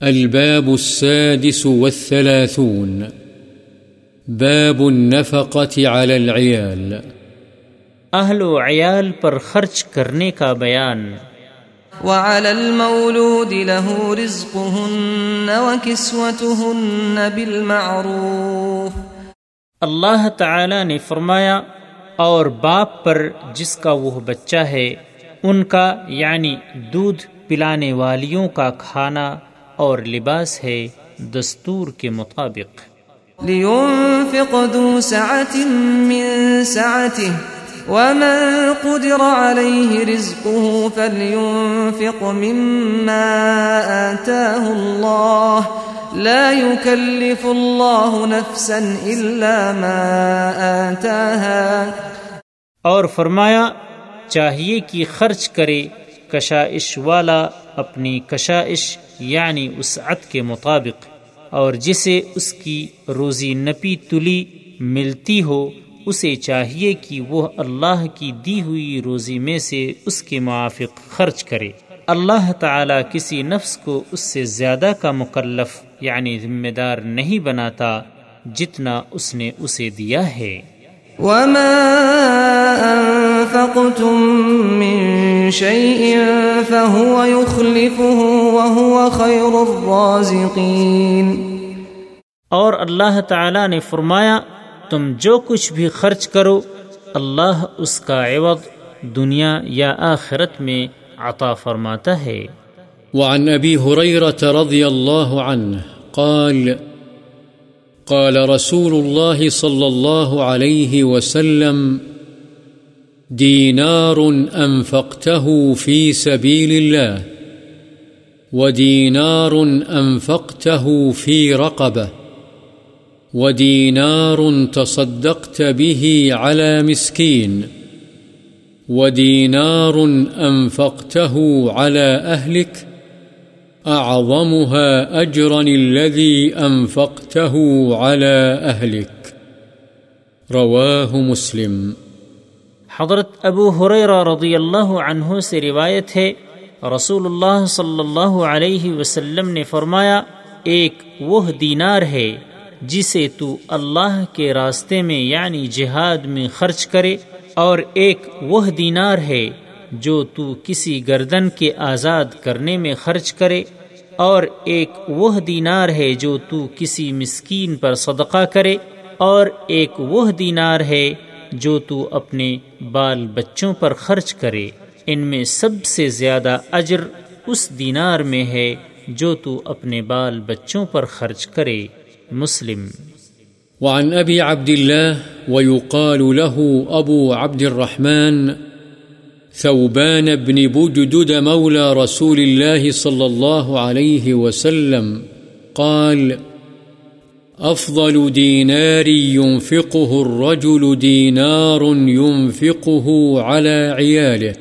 الباب السادس والثلاثون. باب النفقة على العيال. اہل و عیال پر خرچ کرنے کا بیان۔ وعلى المولود له رزقهن وكسوتهن بالمعروف۔ اللہ تعالی نے فرمایا اور باپ پر جس کا وہ بچہ ہے ان کا یعنی دودھ پلانے والیوں کا کھانا اور لباس ہے دستور کے مطابق۔ لينفق ذو سعة من سعته ومن قدر عليه رزقه فلينفق مما آتاه الله. لا يكلف الله نفسا إلا ما آتاها۔ اور فرمایا چاہیے کہ خرچ کرے کشائش والا اپنی کشائش یعنی وسعت کے مطابق، اور جسے اس کی روزی نپی تلی ملتی ہو، اسے چاہیے کہ وہ اللہ کی دی ہوئی روزی میں سے اس کے موافق خرچ کرے۔ اللہ تعالی کسی نفس کو اس سے زیادہ کا مکلف یعنی ذمہ دار نہیں بناتا، جتنا اس نے اسے دیا ہے۔ وما أنفقتم من شيء فهو يخلفه وهو خير الرازقين. اور اللہ تعالی نے فرمایا تم جو کچھ بھی خرچ کرو اللہ اس کا عوض دنیا یا آخرت میں عطا فرماتا ہے۔ وعن أبي هريرة رضي الله عنه قال قال رسول الله صلى الله عليه وسلم دينار أنفقته في سبيل الله، ودينار أنفقته في رقبة، ودينار تصدقت به على مسكين، ودينار أنفقته على أهلك، أعظمها أجرا الذي أنفقته على أهلك. رواه مسلم. حضرت ابو حریرہ رضی اللہ عنہ سے روایت ہے رسول اللہ صلی اللہ علیہ وسلم نے فرمایا، ایک وہ دینار ہے جسے تو اللہ کے راستے میں یعنی جہاد میں خرچ کرے، اور ایک وہ دینار ہے جو تو کسی گردن کے آزاد کرنے میں خرچ کرے، اور ایک وہ دینار ہے جو تو کسی مسکین پر صدقہ کرے، اور ایک وہ دینار ہے جو تو اپنے بال بچوں پر خرچ کرے، ان میں سب سے زیادہ اجر اس دینار میں ہے جو تو اپنے بال بچوں پر خرچ کرے، مسلم۔ وعن أبي عبد الله ويقال له أبو عبد الرحمن ثوبان بن بجدد مولى رسول الله صلى الله عليه وسلم قال أفضل دينار ينفقه الرجل دينار ينفقه على عياله،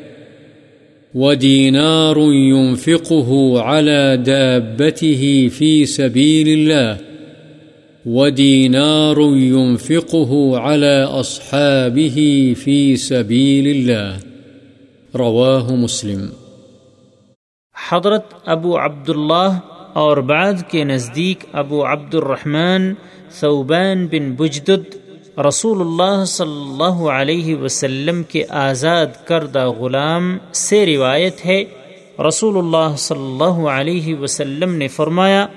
ودينار ينفقه على دابته في سبيل الله، ودينار ينفقه على أصحابه في سبيل الله. رواه مسلم. حضرت ابو عبداللہ اور بعد کے نزدیک ابو عبد الرحمن ثوبان بن بجدد رسول اللہ صلی اللہ علیہ وسلم کے آزاد کردہ غلام سے روایت ہے۔ رسول اللہ صلی اللہ علیہ وسلم نے فرمایا،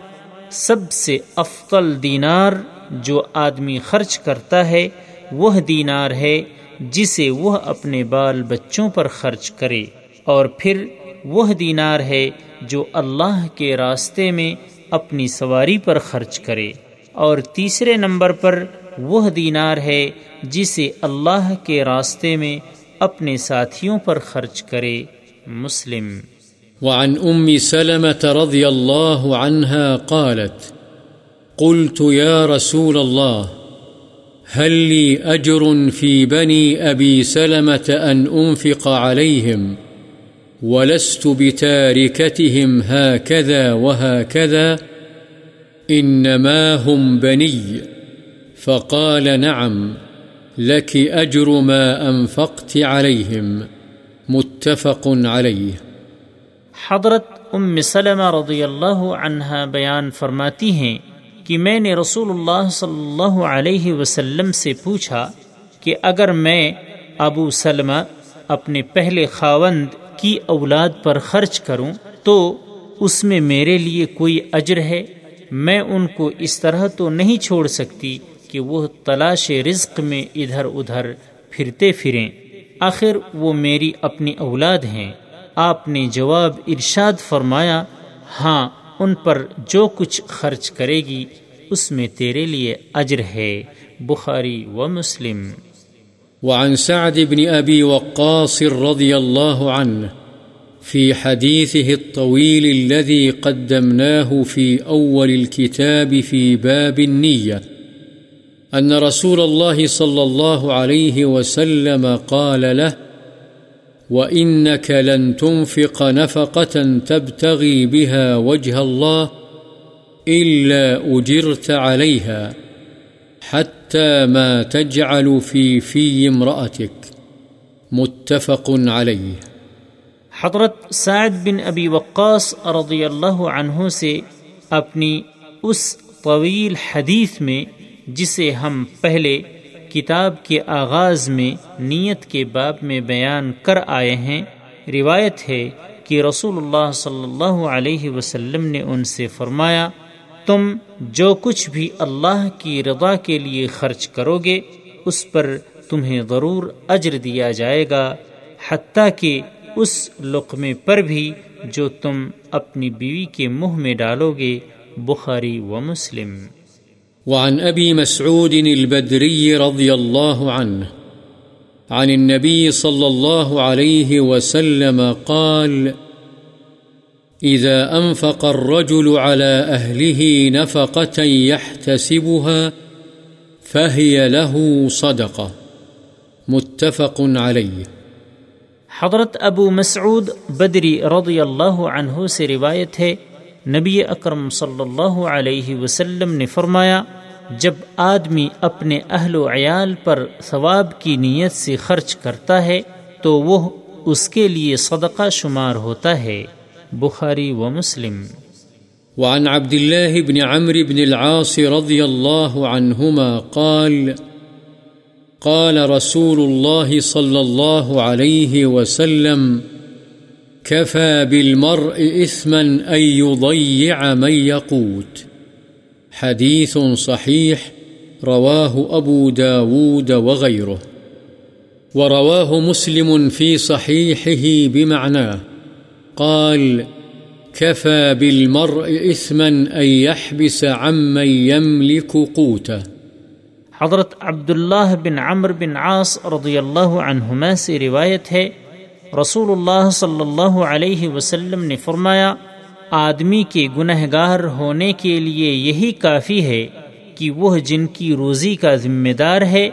سب سے افضل دینار جو آدمی خرچ کرتا ہے، وہ دینار ہے جسے وہ اپنے بال بچوں پر خرچ کرے اور پھر وہ دینار ہے جو اللہ کے راستے میں اپنی سواری پر خرچ کرے اور تیسرے نمبر پر وہ دینار ہے جسے اللہ کے راستے میں اپنے ساتھیوں پر خرچ کرے۔ مسلم۔ وعن أم سلمة رضي الله عنها قالت، قلت يا رسول الله، هل لي أجر في بني أبي سلمة أن أنفق عليهم؟ ولست بتاركتهم هكذا وهكذا إنما هم بني فقال نعم لك أجر ما أنفقت عليهم متفق عليه حضرت ام سلمہ رضی اللہ عنہا بیان فرماتی ہیں کہ میں نے رسول اللہ صلی اللہ علیہ وسلم سے پوچھا کہ اگر میں ابو سلمہ اپنے پہلے خاوند کی اولاد پر خرچ کروں تو اس میں میرے لیے کوئی اجر ہے؟ میں ان کو اس طرح تو نہیں چھوڑ سکتی کہ وہ تلاش رزق میں ادھر ادھر پھرتے پھریں۔ آخر وہ میری اپنی اولاد ہیں۔ آپ نے جواب ارشاد فرمایا ہاں ان پر جو کچھ خرچ کرے گی، اس میں تیرے لیے اجر ہے۔ بخاری و مسلم۔ وعن سعد بن أبي وقاص رضي الله عنه في حديثه الطويل الذي قدمناه في أول الكتاب في باب النية أن رسول الله صلى الله عليه وسلم قال له، وإنك لن تنفق نفقة تبتغي بها وجه الله إلا أجرت عليها حتى ما تجعل في في امرأتك، متفق عليه. حضرت سعد بن ابی وقاص رضی اللہ عنہ سے اپنی اس طویل حدیث میں، جسے ہم پہلے کتاب کے آغاز میں، نیت کے باب میں بیان کر آئے ہیں، روایت ہے کہ رسول اللہ صلی اللہ علیہ وسلم نے ان سے فرمایا تم جو کچھ بھی اللہ کی رضا کے لیے خرچ کرو گے اس پر تمہیں ضرور اجر دیا جائے گا، حتیٰ کہ اس لقمے پر بھی جو تم اپنی بیوی کے منہ میں ڈالو گے بخاری و مسلم۔ وعن أبي مسعود البدري رضي الله عنه عن النبي صلى الله عليه وسلم قال إذا أنفق الرجل على أهله نفقة يحتسبها فهي له صدقة. متفق عليه. حضرت ابو مسعود بدری رضی اللہ عنہ سے روایت ہے، نبی اکرم صلی اللہ علیہ وسلم نے فرمایا، جب آدمی اپنے اہل و عیال پر ثواب کی نیت سے خرچ کرتا ہے، تو وہ اس کے لیے صدقہ شمار ہوتا ہے۔ بخاری و مسلم. وعن عبد الله بن عمرو بن العاص رضي الله عنهما قال قال رسول الله صلى الله عليه وسلم، كفى بالمرء إثما أن يضيع من يقوت. حديث صحيح، رواه أبو داود وغيره. ورواه مسلم في صحيحه بمعناه. قال، كفى بالمرء إثما أن يحبس عمن يملك قوته. حضرت عبداللہ بن عمر بن عاص رضی اللہ عنہما سے روایت ہے رسول اللہ صلی اللہ علیہ وسلم نے فرمایا، آدمی کے گنہ گار ہونے کے لیے یہی کافی ہے کہ وہ جن کی روزی کا ذمہ دار ہے،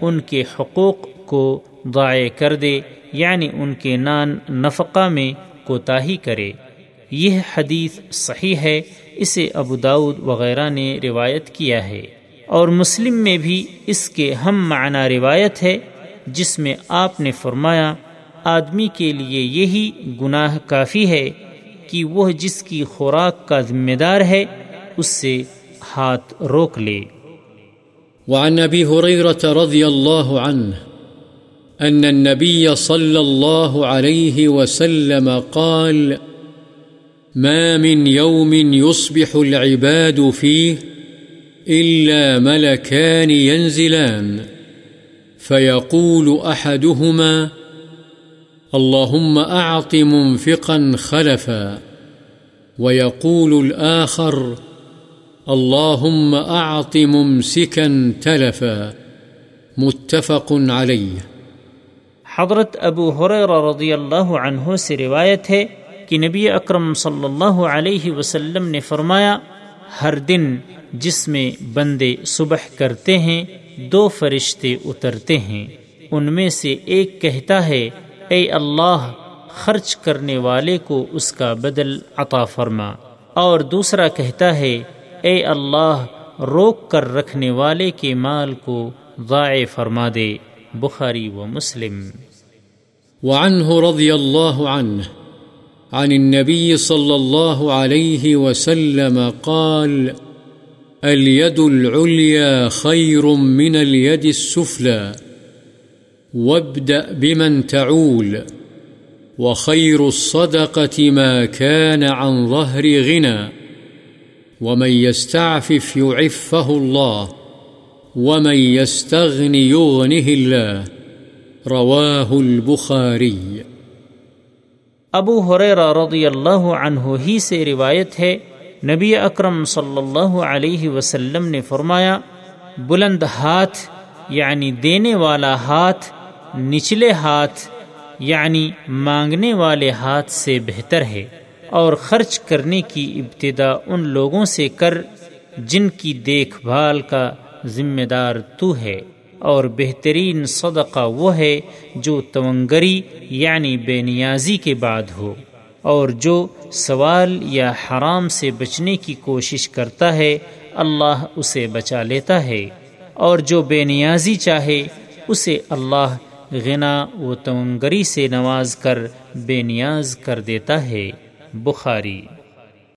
ان کے حقوق کو ضائع کر دے یعنی ان کے نان نفقہ میں کوتاہی کرے۔ یہ حدیث صحیح ہے، اسے ابو داود وغیرہ نے روایت کیا ہے۔ اور مسلم میں بھی اس کے ہم معنی روایت ہے، جس میں آپ نے فرمایا، آدمی کے لیے یہی گناہ کافی ہے کہ وہ جس کی خوراک کا ذمہ دار ہے، اس سے ہاتھ روک لے۔ وعن أبي هريرة رضي الله عنه أن النبي صلى الله عليه وسلم قال، ما من يوم يصبح العباد فيه إلا ملكان ينزلان. فيقول أحدهما، اللهم أعط منفقا خلفا. ويقول الآخر، اللهم أعط ممسكا تلفا. متفق عليه. حضرت ابو حریر رضی اللہ عنہ سے روایت ہے کہ نبی اکرم صلی اللہ علیہ وسلم نے فرمایا، ہر دن جس میں بندے صبح کرتے ہیں، دو فرشتے اترتے ہیں۔ ان میں سے ایک کہتا ہے، اے اللہ، خرچ کرنے والے کو اس کا بدل عطا فرما۔ اور دوسرا کہتا ہے، اے اللہ، روک کر رکھنے والے کے مال کو ضائع فرما دے۔ بخاری و مسلم. وعنه رضي الله عنه عن النبي صلى الله عليه وسلم قال اليد العليا خير من اليد السفلى وابدأ بمن تعول وخير الصدقة ما كان عن ظهر غنى ومن يستعفف يعفه الله. ومن يستغن يغنه الله رواه البخاري ابو حریر رضی اللہ عنہ ہی سے روایت ہے، نبی اکرم صلی اللہ علیہ وسلم نے فرمایا، بلند ہاتھ یعنی دینے والا ہاتھ، نچلے ہاتھ یعنی مانگنے والے ہاتھ سے بہتر ہے اور خرچ کرنے کی ابتدا ان لوگوں سے کر، جن کی دیکھ بھال کا ذمہ دار تو ہے اور بہترین صدقہ وہ ہے جو تونگری یعنی بے نیازی کے بعد ہو اور جو سوال یا حرام سے بچنے کی کوشش کرتا ہے، اللہ اسے بچا لیتا ہے۔ اور جو بے نیازی چاہے، اسے اللہ غنا و تونگری سے نواز کر بے نیاز کر دیتا ہے۔ بخاری